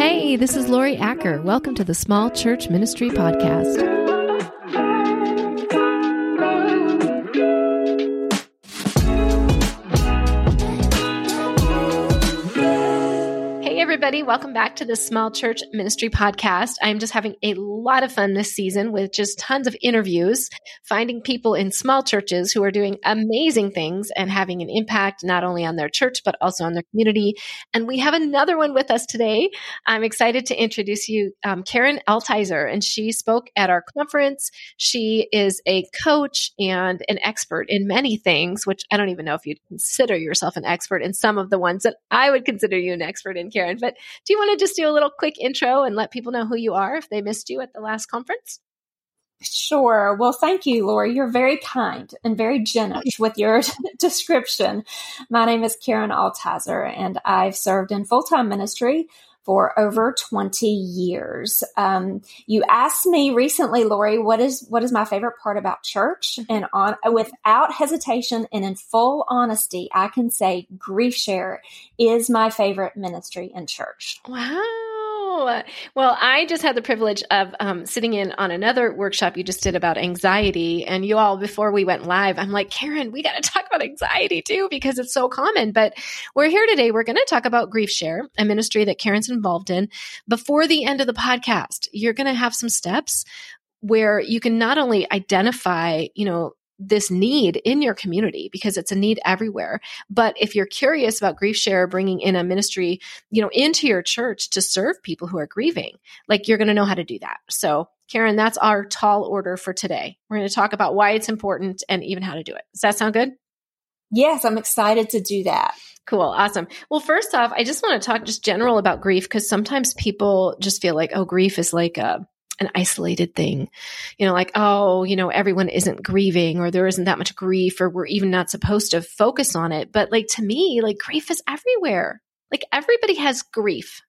Hey, this is Laurie Acker. Welcome to the Small Church Ministry Podcast. Everybody. Welcome back to the Small Church Ministry Podcast. I'm just having a lot of fun this season with just tons of interviews, finding people in small churches who are doing amazing things and having an impact not only on their church, but also on their community. And we have another one with us today. I'm excited to introduce you, um, Karen Altizer, and she spoke at our conference. She is a coach and an expert in many things, which I don't even know if you'd consider yourself an expert in some of the ones that I would consider you an expert in, Karen. But but do you want to just do a little quick intro and let people know who you are if they missed you at the last conference? Sure. Well, thank you, Laurie. You're very kind and very generous with your description. My name is Karen Altizer, and I've served in full time ministry for over 20 years. Um, you asked me recently, Laurie, what is what is my favorite part about church? Mm-hmm. And on without hesitation and in full honesty, I can say Grief Share is my favorite ministry in church. Wow. Well, I just had the privilege of um, sitting in on another workshop you just did about anxiety. And you all, before we went live, I'm like, Karen, we got to talk about anxiety too, because it's so common. But we're here today. We're going to talk about Grief Share, a ministry that Karen's involved in. Before the end of the podcast, you're going to have some steps where you can not only identify, you know, this need in your community because it's a need everywhere. But if you're curious about Grief Share bringing in a ministry, you know, into your church to serve people who are grieving, like you're going to know how to do that. So, Karen, that's our tall order for today. We're going to talk about why it's important and even how to do it. Does that sound good? Yes, I'm excited to do that. Cool. Awesome. Well, first off, I just want to talk just general about grief because sometimes people just feel like, oh, grief is like a, an isolated thing. You know, like, oh, you know, everyone isn't grieving or there isn't that much grief or we're even not supposed to focus on it. But like to me, like grief is everywhere. Like everybody has grief.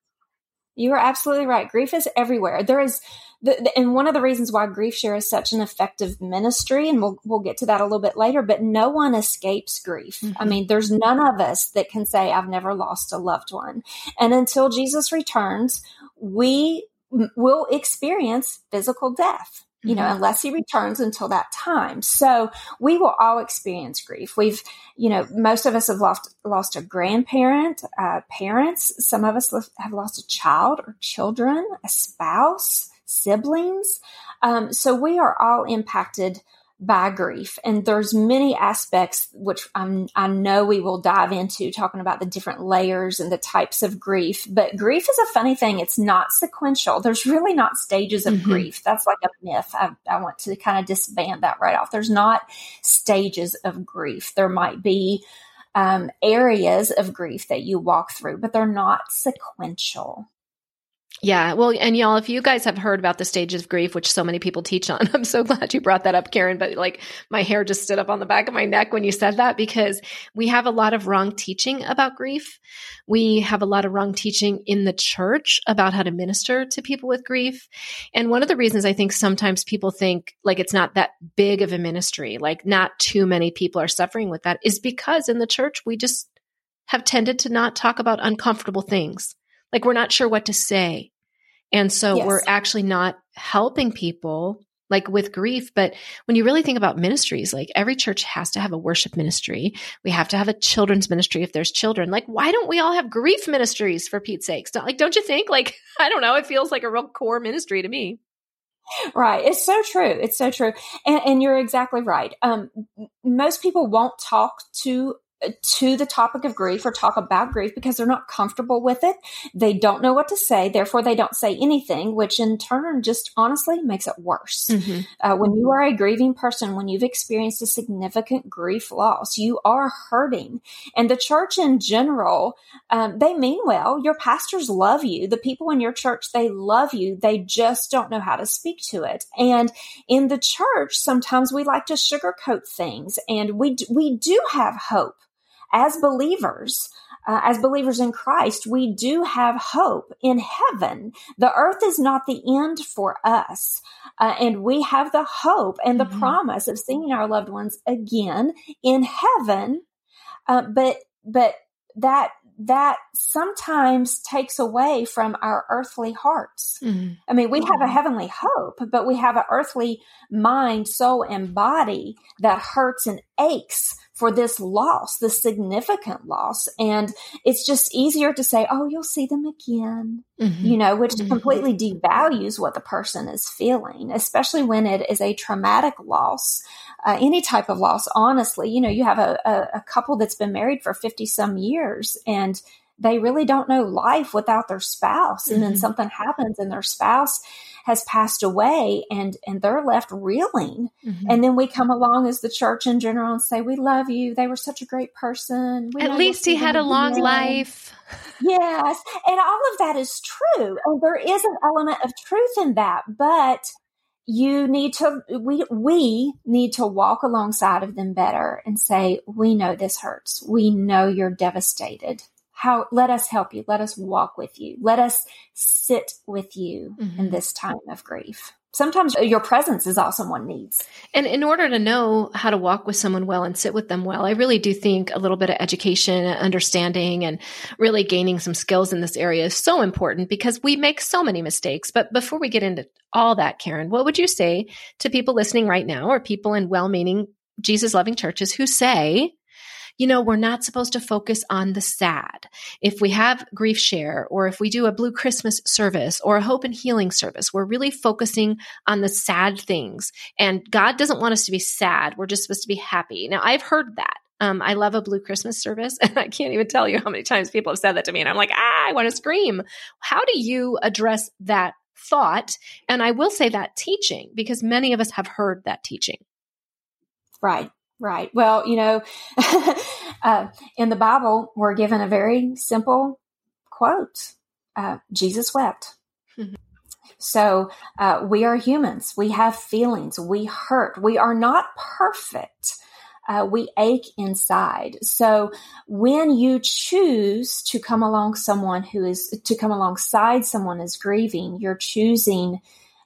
You are absolutely right. Grief is everywhere. There is, the, the, and one of the reasons why Grief Share is such an effective ministry, and we'll we'll get to that a little bit later. But no one escapes grief. Mm-hmm. I mean, there's none of us that can say I've never lost a loved one, and until Jesus returns, we will experience physical death you know, mm-hmm. unless he returns until that time. So we will all experience grief. We've, you know, most of us have lost lost a grandparent, uh, parents. Some of us have lost a child or children, a spouse, siblings. Um, so we are all impacted by grief. And there's many aspects which I'm, i know we will dive into talking about the different layers and the types of grief but grief is a funny thing. It's not sequential. There's really not stages of mm-hmm. grief. That's like a myth. I, I want to kind of disband that right off. There's not stages of grief. There might be um, areas of grief that you walk through but they're not sequential yeah. Well, and y'all, if you guys have heard about the stages of grief, which so many people teach on, I'm so glad you brought that up, Karen. But like my hair just stood up on the back of my neck when you said that because we have a lot of wrong teaching about grief. We have a lot of wrong teaching in the church about how to minister to people with grief. And one of the reasons I think sometimes people think like it's not that big of a ministry, like not too many people are suffering with that is because in the church, we just have tended to not talk about uncomfortable things. Like we're not sure what to say and so yes. we're actually not helping people like with grief. But when you really think about ministries, like every church has to have a worship ministry. We have to have a children's ministry if there's children. Like, why don't we all have grief ministries for Pete's sakes? Like, don't you think? Like, I don't know. It feels like a real core ministry to me. Right. It's so true. It's so true. And, and you're exactly right. Um, most people won't talk to to the topic of grief or talk about grief because they're not comfortable with it. They don't know what to say. Therefore, they don't say anything, which in turn just honestly makes it worse. Mm-hmm. Uh, when you are a grieving person, when you've experienced a significant grief loss, you are hurting. And the church in general, um, they mean well. Your pastors love you. The people in your church, they love you. They just don't know how to speak to it. And in the church, sometimes we like to sugarcoat things and we, we do have hope as believers, uh, as believers in Christ, we do have hope in heaven. The earth is not the end for us. Uh, and we have the hope and the mm-hmm. promise of seeing our loved ones again in heaven. Uh, but, but that that sometimes takes away from our earthly hearts. Mm-hmm. I mean, we have a mm-hmm. heavenly hope, but we have an earthly mind, soul, and body that hurts and aches for this loss, this significant loss. And it's just easier to say, oh, you'll see them again, mm-hmm. you know, which mm-hmm. completely devalues what the person is feeling, especially when it is a traumatic loss. Uh, any type of loss, honestly, you know, you have a, a, a couple that's been married for 50 some years and they really don't know life without their spouse. And mm-hmm. then something happens and their spouse has passed away and, and they're left reeling. Mm-hmm. And then we come along as the church in general and say, we love you. They were such a great person. We At least he had a long life. yes. And all of that is true. And there is an element of truth in that, but you need to we we need to walk alongside of them better and say we know this hurts we know you're devastated how let us help you. Let us walk with you. Let us sit with you mm-hmm. in this time of grief. Sometimes your presence is all someone needs. And in order to know how to walk with someone well and sit with them well i really do think a little bit of education and understanding and really gaining some skills in this area is so important because we make so many mistakes. But before we get into all that karen what would you say to people listening right now or people in well-meaning jesus loving churches who say you know, we're not supposed to focus on the sad. If we have grief share or if we do a blue Christmas service or a hope and healing service, we're really focusing on the sad things. And God doesn't want us to be sad. We're just supposed to be happy. Now, I've heard that. Um, I love a blue Christmas service, and I can't even tell you how many times people have said that to me. And I'm like, ah, I want to scream. How do you address that thought? And I will say that teaching, because many of us have heard that teaching. Right. Right. Well, you know, uh, in the Bible, we're given a very simple quote uh, Jesus wept. Mm-hmm. So uh, we are humans. We have feelings. We hurt. We are not perfect. Uh, we ache inside. So when you choose to come along someone who is to come alongside someone is grieving, you're choosing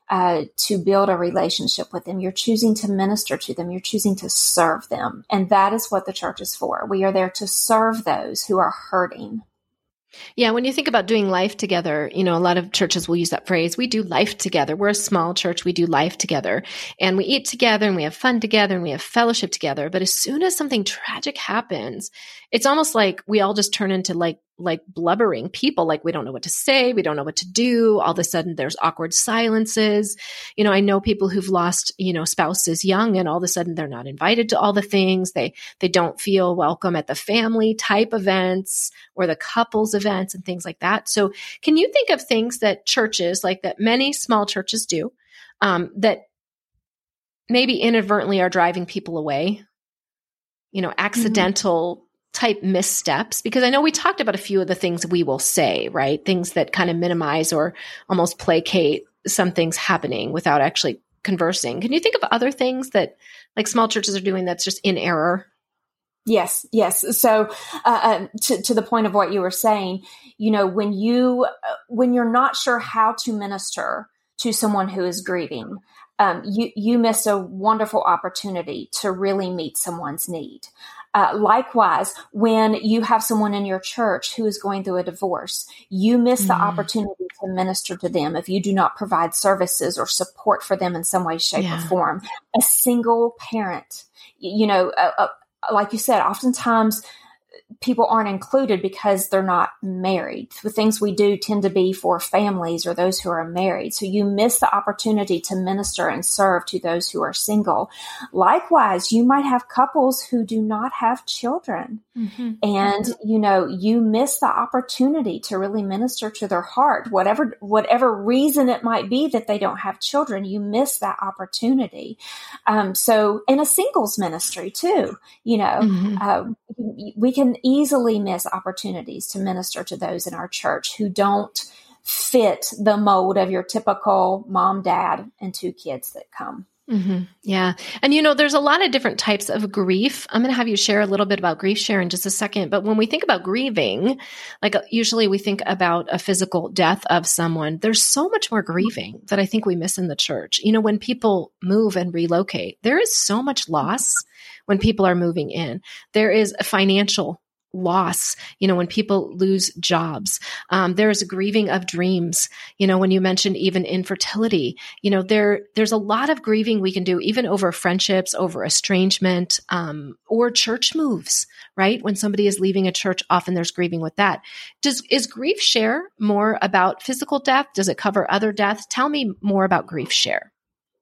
uh, to build a relationship with them. You're choosing to minister to them. You're choosing to serve them. And that is what the church is for. We are there to serve those who are hurting. Yeah, when you think about doing life together, you know, a lot of churches will use that phrase. We do life together. We're a small church. We do life together. And we eat together and we have fun together and we have fellowship together. But as soon as something tragic happens, it's almost like we all just turn into like like blubbering people like we don't know what to say. We don't know what to do. All of a sudden there's awkward silences. You know i know people who've lost you know spouses young and all of a sudden they're not invited to all the things. They they don't feel welcome at the family type events or the couples events and things like that. So can you think of things that churches like that many small churches do um, that maybe inadvertently are driving people away? You know mm-hmm. accidental mm-hmm type missteps? Because I know we talked about a few of the things we will say, right? Things that kind of minimize or almost placate some things happening without actually conversing. Can you think of other things that like small churches are doing that's just in error? Yes, yes. So, uh, uh, to to the point of what you were saying, you know, when you uh, when you're not sure how to minister to someone who is grieving, um, you you miss a wonderful opportunity to really meet someone's need. Uh, likewise, when you have someone in your church who is going through a divorce, you miss mm. the opportunity to minister to them if you do not provide services or support for them in some way, shape, yeah. or form. A single parent, you know, uh, uh, like you said, oftentimes people aren't included because they're not married. The things we do tend to be for families or those who are married. So you miss the opportunity to minister and serve to those who are single. Likewise, you might have couples who do not have children. Mm-hmm. And, you know, you miss the opportunity to really minister to their heart. Whatever, whatever reason it might be that they don't have children, you miss that opportunity. Um, so in a singles ministry too, you know, mm-hmm. uh, we can easily miss opportunities to minister to those in our church who don't fit the mold of your typical mom, dad, and two kids that come. Mm-hmm. Yeah. And you know, there's a lot of different types of grief. I'm going to have you share a little bit about grief share in just a second. But when we think about grieving, like usually we think about a physical death of someone, there's so much more grieving that I think we miss in the church. You know, when people move and relocate, there is so much loss when people are moving in. There is a financial loss, you know, when people lose jobs. Um, there's grieving of dreams, you know, when you mentioned even infertility, you know, there, there's a lot of grieving we can do, even over friendships, over estrangement, um, or church moves, right? When somebody is leaving a church, often there's grieving with that. Does, is grief share more about physical death? Does it cover other deaths? Tell me more about grief share.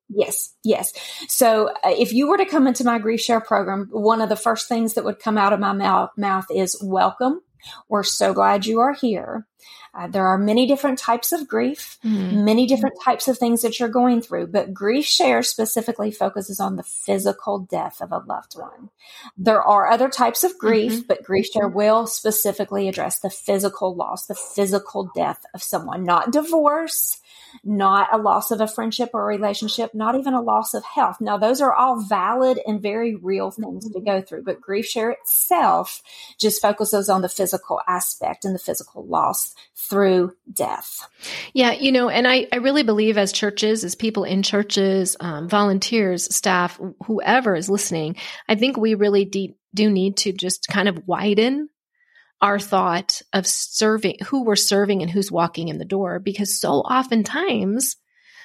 Yes, yes. So uh, if you were to come into my grief share program, one of the first things that would come out of my mouth, mouth is welcome. We're so glad you are here. Uh, there are many different types of grief, mm. many different types of things that you're going through, but grief share specifically focuses on the physical death of a loved one. There are other types of grief, mm-hmm. but grief share will specifically address the physical loss, the physical death of someone, not divorce, not a loss of a friendship or a relationship, not even a loss of health. Now, those are all valid and very real things to go through, but grief share itself just focuses on the physical aspect and the physical loss through death. Yeah, you know, and I, I really believe as churches, as people in churches, um, volunteers, staff, whoever is listening, I think we really de- do need to just kind of widen our thought of serving, who we're serving and who's walking in the door, because so oftentimes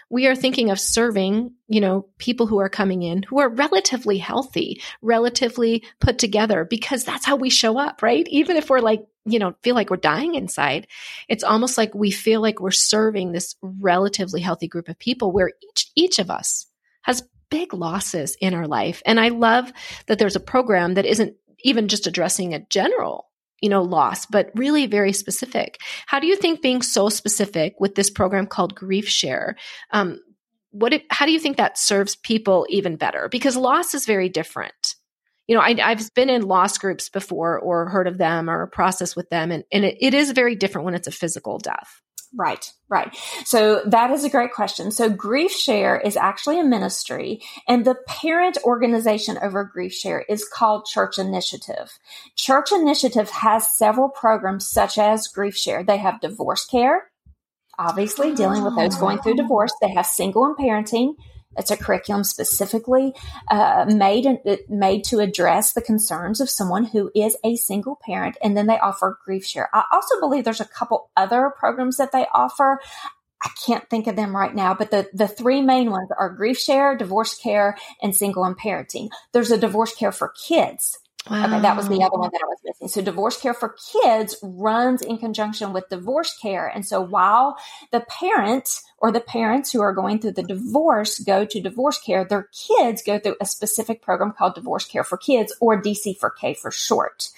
we are thinking of serving, you know, people who are coming in who are relatively healthy, relatively put together, because that's how we show up, right? Even if we're like, you know, feel like we're dying inside, it's almost like we feel like we're serving this relatively healthy group of people where each, each of us has big losses in our life. And I love that there's a program that isn't even just addressing a general you know, loss, but really very specific. How do you think being so specific with this program called Grief Share, um, what it, how do you think that serves people even better? Because loss is very different. You know, I, have been in loss groups before or heard of them or process with them, and, and it, it is very different when it's a physical death. Right, right. So that is a great question. So Grief Share is actually a ministry and the parent organization over Grief Share is called Church Initiative. Church Initiative has several programs such as Grief Share. They have divorce care, obviously dealing with those going through oh. divorce. They have single and parenting. It's a curriculum specifically uh, made made to address the concerns of someone who is a single parent, and then they offer grief share. I also believe there's a couple other programs that they offer. I can't think of them right now, but the, the three main ones are grief share, divorce care, and single and parenting. There's a divorce care for kids. Wow. Okay, that was the other one that I was missing. So divorce care for kids runs in conjunction with divorce care. And so while the parent or the parents who are going through the divorce go to divorce care, their kids go through a specific program called Divorce Care for Kids or DC4K for short.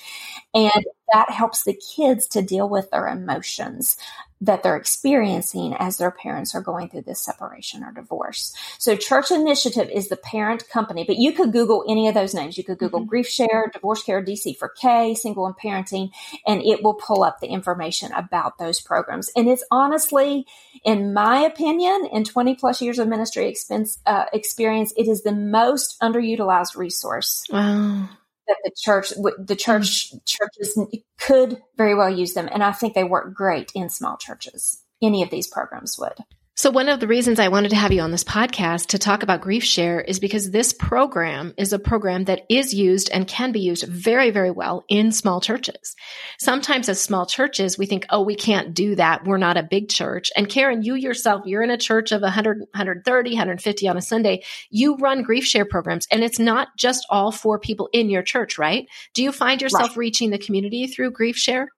And that helps the kids to deal with their emotions that they're experiencing as their parents are going through this separation or divorce. So Church Initiative is the parent company, but you could Google any of those names. You could Google mm-hmm. Grief Share, Divorce Care DC for K, Single and Parenting, and it will pull up the information about those programs. And it's honestly, in my opinion, in 20 plus years of ministry expense, uh, experience, it is the most underutilized resource. Wow that the church the church churches could very well use them and i think they work great in small churches. Any of these programs would so, one of the reasons I wanted to have you on this podcast to talk about Grief Share is because this program is a program that is used and can be used very, very well in small churches. Sometimes, as small churches, we think, oh, we can't do that. We're not a big church. And Karen, you yourself, you're in a church of 100, 130, 150 on a Sunday. You run Grief Share programs, and it's not just all for people in your church, right? Do you find yourself right. reaching the community through Grief Share?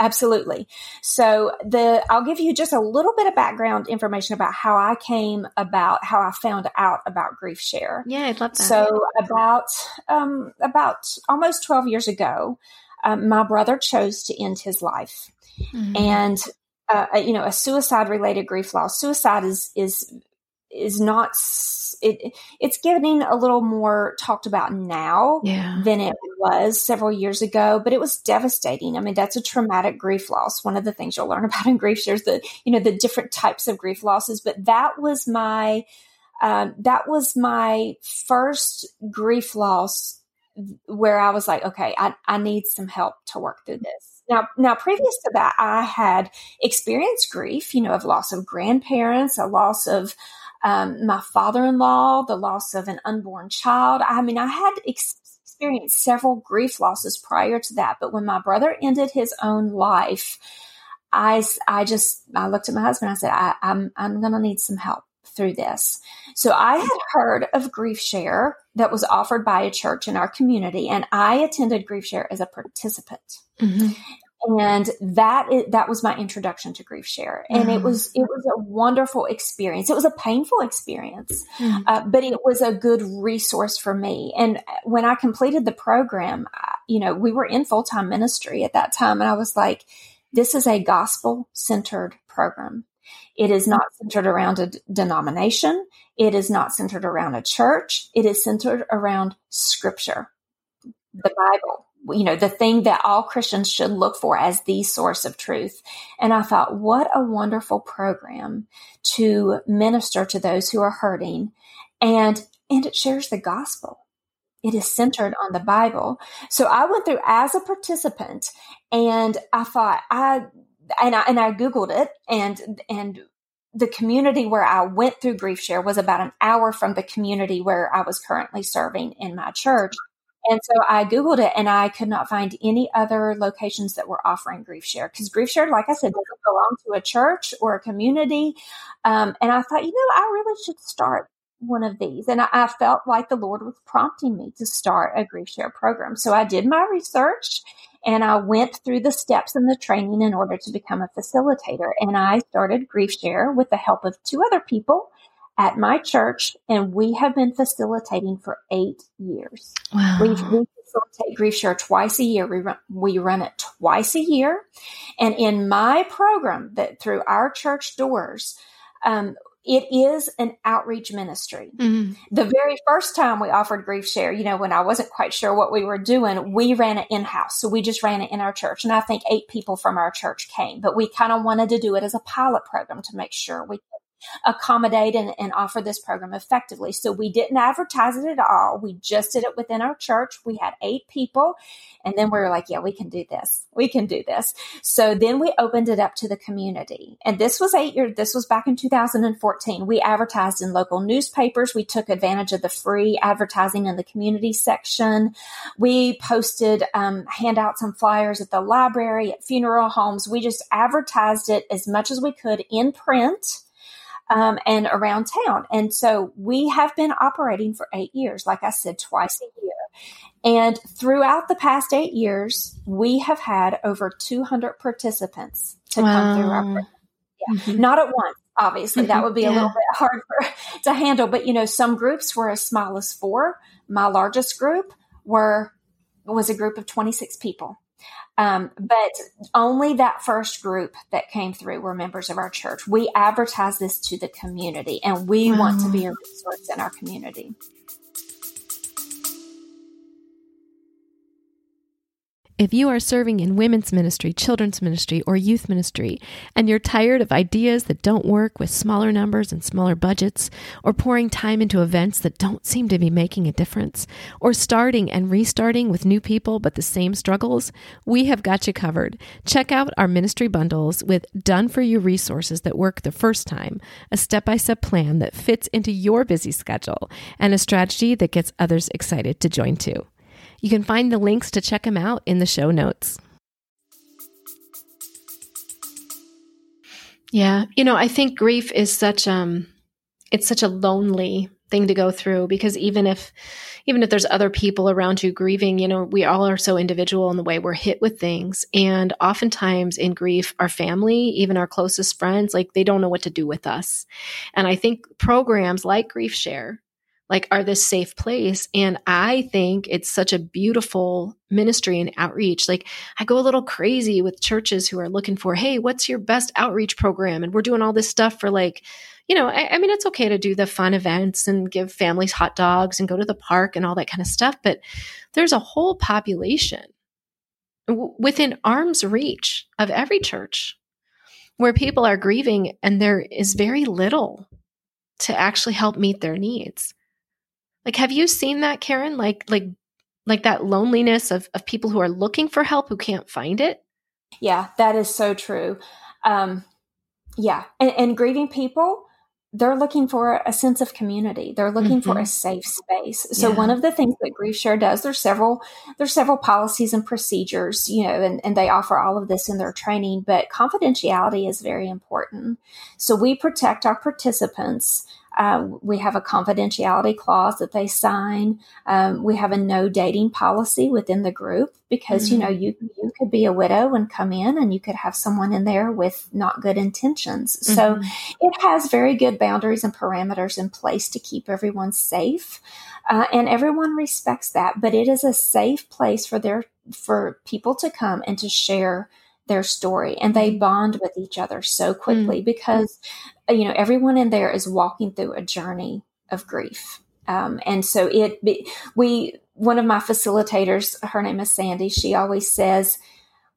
Absolutely. So the I'll give you just a little bit of background information about how I came about how I found out about Grief Share. Yeah, I'd love that. So about um, about almost twelve years ago, um, my brother chose to end his life, mm-hmm. and uh, you know a suicide related grief loss. Suicide is is is not it it's getting a little more talked about now yeah. than it was several years ago but it was devastating. I mean that's a traumatic grief loss. One of the things you'll learn about in grief shares the you know the different types of grief losses but that was my um, that was my first grief loss where i was like okay I, I need some help to work through this. Now, now, previous to that, I had experienced grief, you know, of loss of grandparents, a loss of um, my father in law, the loss of an unborn child. I mean, I had ex- experienced several grief losses prior to that, but when my brother ended his own life, I, I just, I looked at my husband. I said, I, I'm, I'm going to need some help through this. So I had heard of Grief Share that was offered by a church in our community, and I attended Grief Share as a participant. Mm-hmm. And that is, that was my introduction to Grief Share, and it was it was a wonderful experience. It was a painful experience, mm-hmm. uh, but it was a good resource for me. And when I completed the program, you know, we were in full time ministry at that time, and I was like, "This is a gospel centered program." It is not centered around a denomination. It is not centered around a church. It is centered around scripture, the Bible, you know, the thing that all Christians should look for as the source of truth. And I thought, what a wonderful program to minister to those who are hurting. And, and it shares the gospel. It is centered on the Bible. So I went through as a participant and I thought, I, and I, and I Googled it and, and the community where I went through Grief Share was about an hour from the community where I was currently serving in my church. And so I Googled it and I could not find any other locations that were offering Grief Share because Grief Share, like I said, doesn't belong to a church or a community. Um, and I thought, you know, I really should start one of these. And I, I, felt like the Lord was prompting me to start a Grief Share program. So I did my research and I went through the steps and the training in order to become a facilitator. And I started Grief Share with the help of two other people at my church. And we have been facilitating for eight years. Wow. We've, we facilitate Grief Share twice a year. We run, we run it twice a year. And in my program that through our church doors, um, it is an outreach ministry. Mm-hmm. The very first time we offered Grief Share, you know, when I wasn't quite sure what we were doing, we ran it in house. So we just ran it in our church. And I think eight people from our church came, but we kind of wanted to do it as a pilot program to make sure we accommodate and, and, offer this program effectively. So we didn't advertise it at all. We just did it within our church. We had eight people. And then we were like, yeah, we can do this. We can do this. So then we opened it up to the community. And this was eight years, this was back in 2014. We advertised in local newspapers. We took advantage of the free advertising in the community section. We posted um, handouts and flyers at the library, at funeral homes. We just advertised it as much as we could in print um, and around town. And so we have been operating for eight years, like I said, twice a year. And throughout the past eight years, we have had over 200 participants to wow. come through our program. Yeah. Mm-hmm. Not at once, obviously. Mm-hmm. That would be yeah. a little bit hard for, to handle. But, you know, some groups were as small as four. My largest group were was a group of 26 people. Um, but only that first group that came through were members of our church. We advertise this to the community and we wow. want to be a resource in our community. If you are serving in women's ministry, children's ministry, or youth ministry, and you're tired of ideas that don't work with smaller numbers and smaller budgets, or pouring time into events that don't seem to be making a difference, or starting and restarting with new people but the same struggles, we have got you covered. Check out our ministry bundles with done for you resources that work the first time, a step by step plan that fits into your busy schedule, and a strategy that gets others excited to join too. You can find the links to check them out in the show notes. Yeah, you know, I think grief is such um it's such a lonely thing to go through because even if even if there's other people around you grieving, you know, we all are so individual in the way we're hit with things. And oftentimes in grief, our family, even our closest friends, like they don't know what to do with us. And I think programs like Grief Share like are this safe place? And i think it's such a beautiful ministry and outreach. Like i go a little crazy with churches who are looking for hey what's your best outreach program? And we're doing all this stuff for like you know I, I mean it's okay to do the fun events and give families hot dogs and go to the park and all that kind of stuff but there's a whole population w- within arm's reach of every church where people are grieving and there is very little to actually help meet their needs like, have you seen that, Karen? Like, like, like that loneliness of, of people who are looking for help who can't find it? Yeah, that is so true. Um, yeah. And, and grieving people, they're looking for a sense of community. They're looking mm-hmm. for a safe space. So yeah. one of the things that Grief Share does, there's several there's several policies and procedures, you know, and, and they offer all of this in their training, but confidentiality is very important. So we protect our participants uh, we have a confidentiality clause that they sign. Um, we have a no dating policy within the group because mm-hmm. you know you you could be a widow and come in and you could have someone in there with not good intentions. Mm-hmm. So it has very good boundaries and parameters in place to keep everyone safe, uh, and everyone respects that. But it is a safe place for their for people to come and to share their story and they mm-hmm. bond with each other so quickly mm. because you know everyone in there is walking through a journey of grief. Um, and so it we one of my facilitators her name is sandy she always says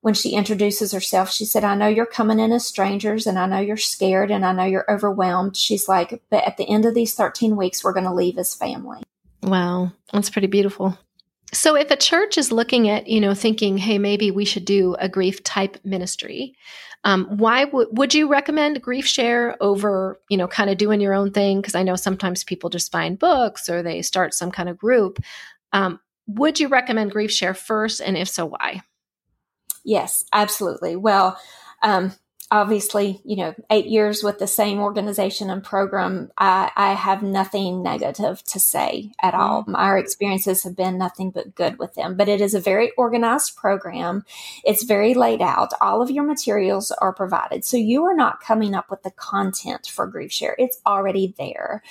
when she introduces herself she said i know you're coming in as strangers and i know you're scared and i know you're overwhelmed. She's like but at the end of these 13 weeks we're going to leave as family. Wow. That's pretty beautiful so if a church is looking at, you know, thinking, hey, maybe we should do a grief type ministry, um, why would you recommend Grief Share over, you know, kind of doing your own thing? Because I know sometimes people just find books or they start some kind of group. Um, would you recommend Grief Share first? And if so, why? Yes, absolutely. Well, um, obviously, you know, eight years with the same organization and program, I, I have nothing negative to say at all. Mm-hmm. Our experiences have been nothing but good with them. But it is a very organized program. It's very laid out. All of your materials are provided. So you are not coming up with the content for Grief Share. It's already there.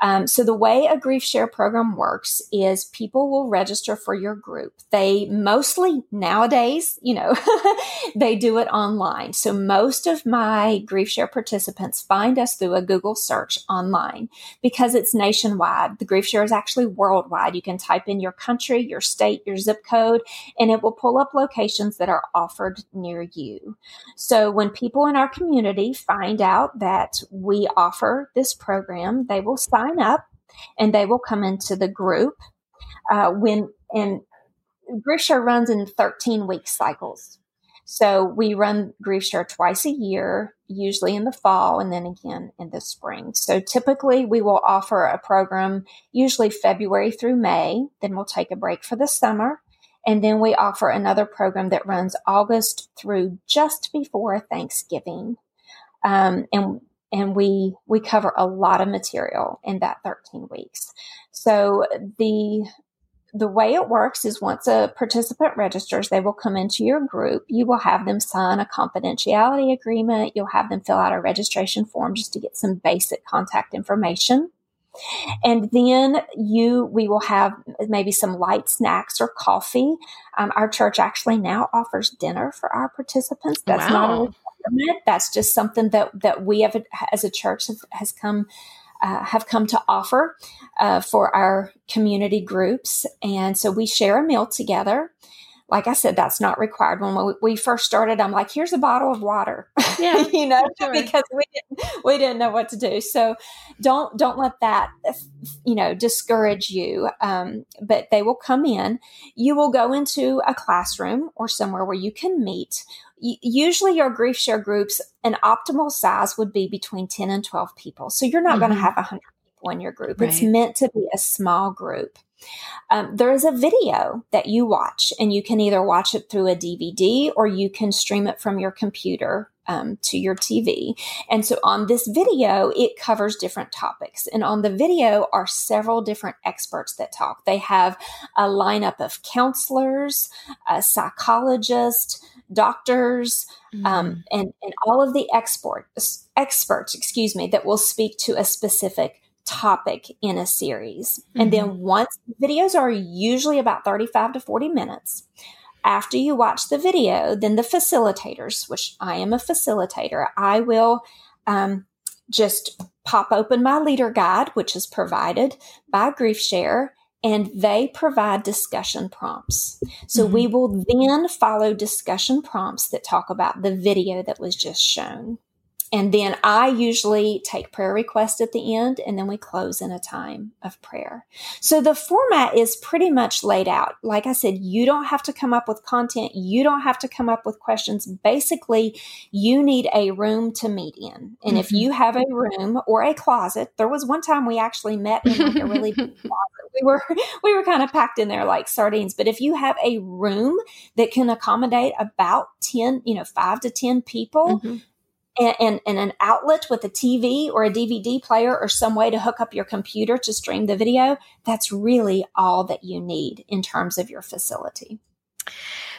Um, so the way a grief share program works is people will register for your group. They mostly nowadays, you know, they do it online. So most of my grief share participants find us through a Google search online because it's nationwide. The grief share is actually worldwide. You can type in your country, your state, your zip code, and it will pull up locations that are offered near you. So when people in our community find out that we offer this program, they will sign sign up and they will come into the group uh, when and grief share runs in 13 week cycles. So we run grief share twice a year usually in the fall and then again in the spring. So typically we will offer a program usually february through may then we'll take a break for the summer and then we offer another program that runs august through just before thanksgiving. Um, and and we we cover a lot of material in that 13 weeks. So the the way it works is once a participant registers, they will come into your group. You will have them sign a confidentiality agreement. You'll have them fill out a registration form just to get some basic contact information. And then you, we will have maybe some light snacks or coffee. Um, our church actually now offers dinner for our participants. That's wow. not a requirement. That's just something that that we have as a church have, has come. Uh, have come to offer uh, for our community groups. And so we share a meal together like I said, that's not required. When we first started, I'm like, here's a bottle of water, yeah, you know, sure. because we didn't, we didn't know what to do. So don't, don't let that, you know, discourage you. Um, but they will come in. You will go into a classroom or somewhere where you can meet. Usually your grief share groups, an optimal size would be between 10 and 12 people. So you're not mm-hmm. going to have 100 people in your group. Right. It's meant to be a small group. Um, there is a video that you watch, and you can either watch it through a DVD or you can stream it from your computer um, to your TV. And so on this video, it covers different topics. And on the video are several different experts that talk. They have a lineup of counselors, a psychologist, doctors, um, mm-hmm. um, and, and all of the export, experts, excuse me, that will speak to a specific topic in a series. Mm-hmm. And then mm-hmm. once videos are usually about 35 to 40 minutes. After you watch the video, then the facilitators, which I am a facilitator, I will um, just pop open my leader guide, which is provided by GriefShare, and they provide discussion prompts. So mm-hmm. we will then follow discussion prompts that talk about the video that was just shown. And then I usually take prayer requests at the end and then we close in a time of prayer. So the format is pretty much laid out. Like I said, you don't have to come up with content. You don't have to come up with questions. Basically, you need a room to meet in. And mm-hmm. if you have a room or a closet, there was one time we actually met in like a really big closet. We were we were kind of packed in there like sardines. But if you have a room that can accommodate about 10, you know, 5 to 10 people, mm-hmm and, and, an outlet with a TV or a DVD player or some way to hook up your computer to stream the video, that's really all that you need in terms of your facility.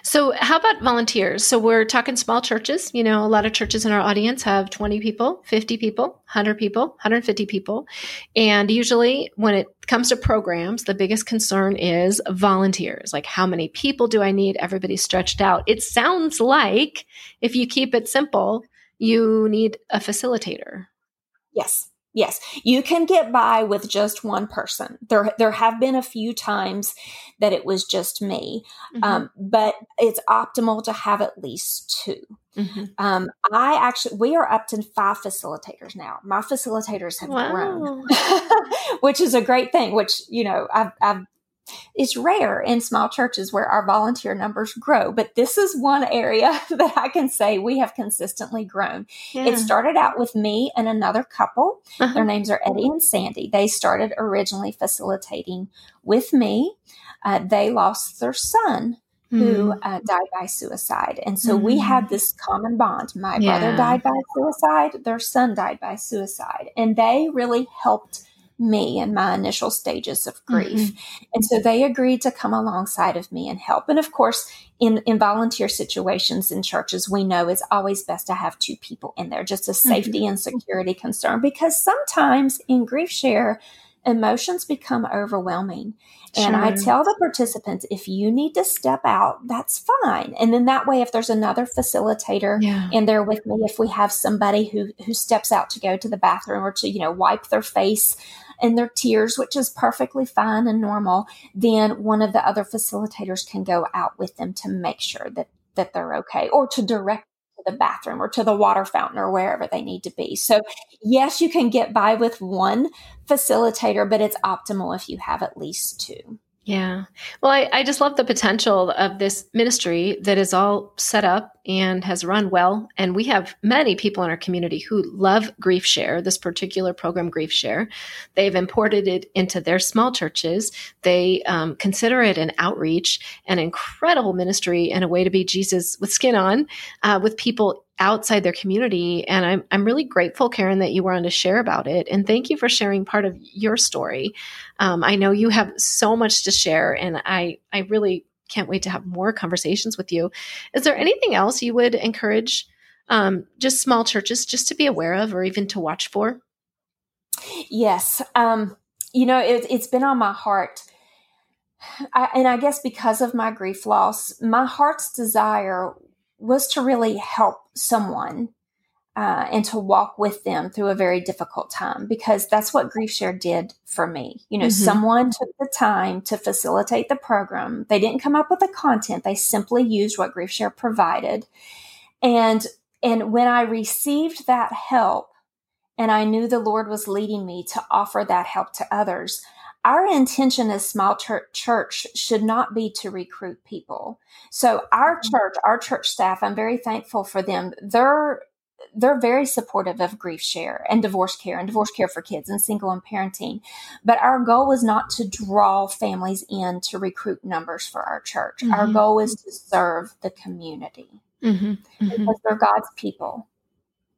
So, how about volunteers? So, we're talking small churches. You know, a lot of churches in our audience have 20 people, 50 people, 100 people, 150 people. And usually, when it comes to programs, the biggest concern is volunteers. Like, how many people do I need? Everybody's stretched out. It sounds like if you keep it simple, you need a facilitator. Yes. Yes, you can get by with just one person. There, there have been a few times that it was just me, mm-hmm. um, but it's optimal to have at least 2 mm-hmm. um, I actually, we are up to five facilitators now. My facilitators have wow. grown, which is a great thing. Which you know, I've, I've it's rare in small churches where our volunteer numbers grow, but this is one area that I can say we have consistently grown. Yeah. It started out with me and another couple. Uh-huh. Their names are Eddie and Sandy. They started originally facilitating with me. Uh, they lost their son who mm. uh, died by suicide. And so mm. we had mm. this common bond. My yeah. brother died by suicide, their son died by suicide. And they really helped me in my initial stages of grief. Mm-hmm. And so they agreed to come alongside of me and help. And of course, in, in volunteer situations in churches, we know it's always best to have two people in there, just a safety mm-hmm. and security concern, because sometimes in grief share, emotions become overwhelming. And I tell the participants, if you need to step out, that's fine. And then that way, if there's another facilitator yeah. in there with me, if we have somebody who, who steps out to go to the bathroom or to, you know, wipe their face and their tears, which is perfectly fine and normal, then one of the other facilitators can go out with them to make sure that, that they're okay or to direct to the bathroom or to the water fountain or wherever they need to be. So, yes, you can get by with one facilitator, but it's optimal if you have at least two. Yeah. Well, I, I just love the potential of this ministry that is all set up and has run well. And we have many people in our community who love Grief Share, this particular program, Grief Share. They've imported it into their small churches. They um, consider it an outreach, an incredible ministry, and a way to be Jesus with skin on uh, with people outside their community. And I'm, I'm really grateful, Karen, that you were on to share about it. And thank you for sharing part of your story. Um, I know you have so much to share, and I, I really can't wait to have more conversations with you. Is there anything else you would encourage um, just small churches just to be aware of or even to watch for? Yes. Um, you know, it, has been on my heart. I, and I guess because of my grief loss, my heart's desire was to really help someone uh, and to walk with them through a very difficult time because that's what Grief Share did for me. You know, mm-hmm. someone took the time to facilitate the program. They didn't come up with the content; they simply used what Grief Share provided. And and when I received that help, and I knew the Lord was leading me to offer that help to others, our intention as small church should not be to recruit people. So our mm-hmm. church, our church staff, I'm very thankful for them. They're they're very supportive of grief share and divorce care and divorce care for kids and single and parenting. But our goal is not to draw families in to recruit numbers for our church. Mm-hmm. Our goal is to serve the community mm-hmm. mm-hmm. because they're God's people.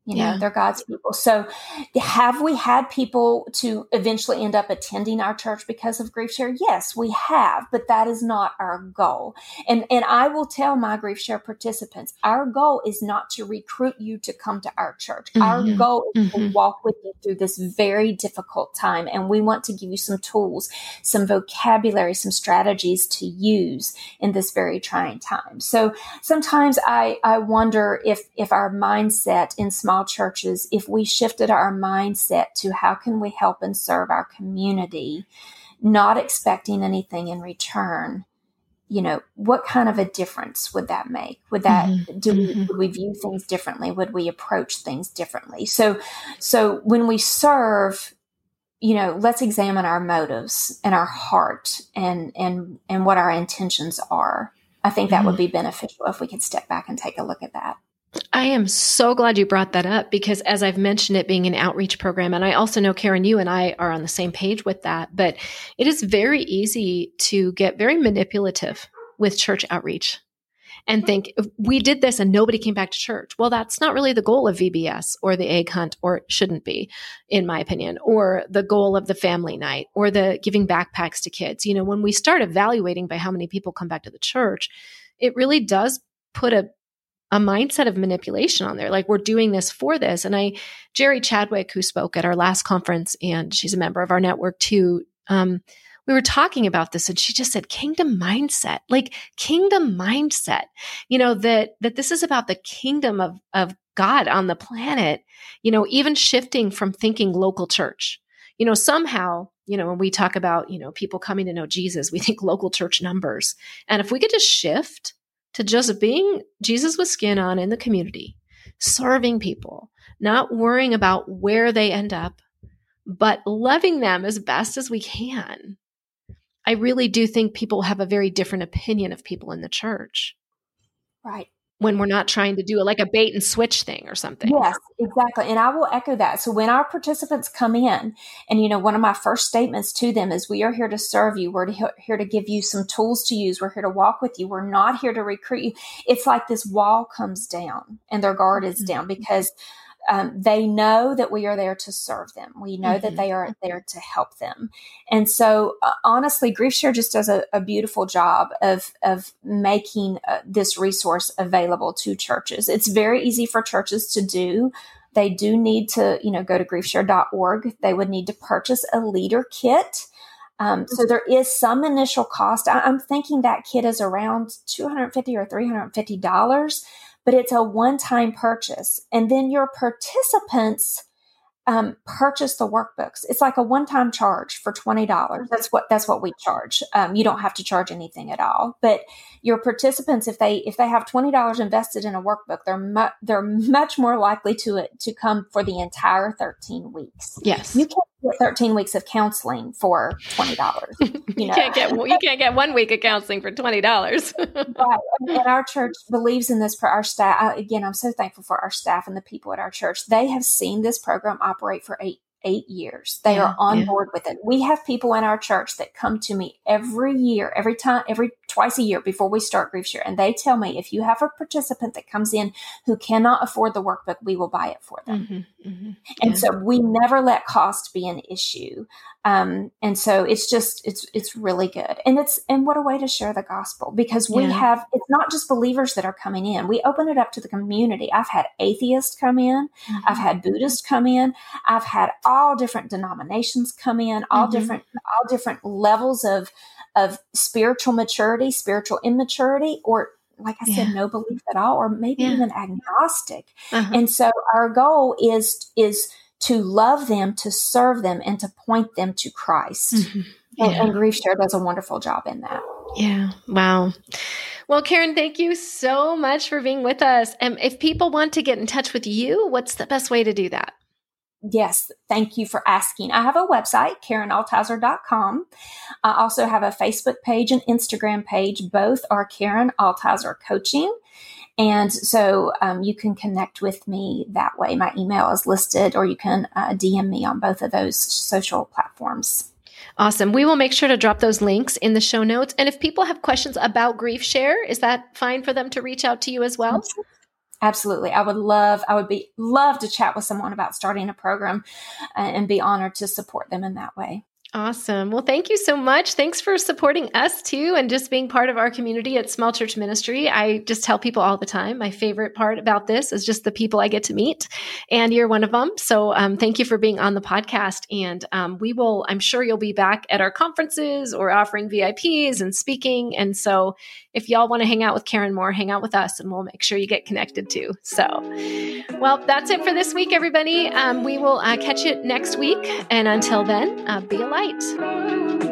You know, yeah. they're God's people. So, have we had people to eventually end up attending our church because of grief share? Yes, we have, but that is not our goal. And and I will tell my grief share participants, our goal is not to recruit you to come to our church. Mm-hmm. Our goal is mm-hmm. to walk with you through this very difficult time, and we want to give you some tools, some vocabulary, some strategies to use in this very trying time. So sometimes I I wonder if if our mindset in small small churches if we shifted our mindset to how can we help and serve our community, not expecting anything in return, you know, what kind of a difference would that make? Would that mm-hmm. do we, mm-hmm. would we view things differently? Would we approach things differently? So, so when we serve, you know, let's examine our motives and our heart and and and what our intentions are. I think that mm-hmm. would be beneficial if we could step back and take a look at that. I am so glad you brought that up because, as I've mentioned, it being an outreach program, and I also know Karen, you and I are on the same page with that, but it is very easy to get very manipulative with church outreach and think we did this and nobody came back to church. Well, that's not really the goal of VBS or the egg hunt, or it shouldn't be, in my opinion, or the goal of the family night or the giving backpacks to kids. You know, when we start evaluating by how many people come back to the church, it really does put a a mindset of manipulation on there. Like we're doing this for this. And I, Jerry Chadwick, who spoke at our last conference, and she's a member of our network too. Um, we were talking about this and she just said kingdom mindset like kingdom mindset you know that that this is about the kingdom of of god on the planet you know even shifting from thinking local church you know somehow you know when we talk about you know people coming to know jesus we think local church numbers and if we could just shift to just being Jesus with skin on in the community, serving people, not worrying about where they end up, but loving them as best as we can. I really do think people have a very different opinion of people in the church. Right when we're not trying to do like a bait and switch thing or something. Yes, exactly. And I will echo that. So when our participants come in, and you know, one of my first statements to them is, "We are here to serve you. We're to, here to give you some tools to use. We're here to walk with you. We're not here to recruit you." It's like this wall comes down and their guard is mm-hmm. down because um, they know that we are there to serve them. We know mm-hmm. that they are there to help them. And so, uh, honestly, GriefShare just does a, a, beautiful job of, of making uh, this resource available to churches. It's very easy for churches to do. They do need to, you know, go to griefshare.org. They would need to purchase a leader kit. Um, so there is some initial cost. I, am thinking that kit is around 250 or 350 dollars but it's a one time purchase. And then your participants um, purchase the workbooks. It's like a one time charge for twenty dollars. That's what that's what we charge. Um, you don't have to charge anything at all. But your participants, if they if they have twenty dollars invested in a workbook, they're mu- they're much more likely to to come for the entire thirteen weeks. Yes, you can 13 weeks of counseling for $20 you, know? you can't get you can't get one week of counseling for $20 right. And, and, our church believes in this for our staff. Again i'm so thankful for our staff and the people at our church. They have seen this program operate for eight eight years. They yeah, are on yeah. board with it. We have people in our church that come to me every year, every time, every twice a year before we start GriefShare. And they tell me if you have a participant that comes in who cannot afford the workbook, we will buy it for them. Mm-hmm, mm-hmm, and yeah. so we never let cost be an issue. Um, and so it's just it's it's really good. And it's and what a way to share the gospel because we have it's not just believers that are coming in. We open it up to the community. I've had atheists come in, mm-hmm. I've had Buddhists come in, I've had all different denominations come in, all mm-hmm. different all different levels of of spiritual maturity, spiritual immaturity, or like I said, no belief at all, or maybe yeah. even agnostic. Uh-huh. And so our goal is is to love them, to serve them, and to point them to Christ. Mm-hmm. Yeah. And, and GriefShare does a wonderful job in that. Yeah. Wow. Well, Karen, thank you so much for being with us. And if people want to get in touch with you, what's the best way to do that? Yes, thank you for asking. I have a website, KarenAltizer.com. I also have a Facebook page and Instagram page. Both are Karen Altizer Coaching. And so um, you can connect with me that way. My email is listed, or you can uh, DM me on both of those social platforms. Awesome. We will make sure to drop those links in the show notes. And if people have questions about GriefShare, is that fine for them to reach out to you as well? Absolutely. Absolutely. I would love, I would be love to chat with someone about starting a program uh, and be honored to support them in that way. Awesome. Well, thank you so much. Thanks for supporting us too and just being part of our community at Small Church Ministry. I just tell people all the time my favorite part about this is just the people I get to meet, and you're one of them. So, um, thank you for being on the podcast. And um, we will, I'm sure you'll be back at our conferences or offering VIPs and speaking. And so, if y'all want to hang out with Karen more, hang out with us and we'll make sure you get connected too. So, well, that's it for this week, everybody. Um, we will uh, catch you next week. And until then, uh, be a light.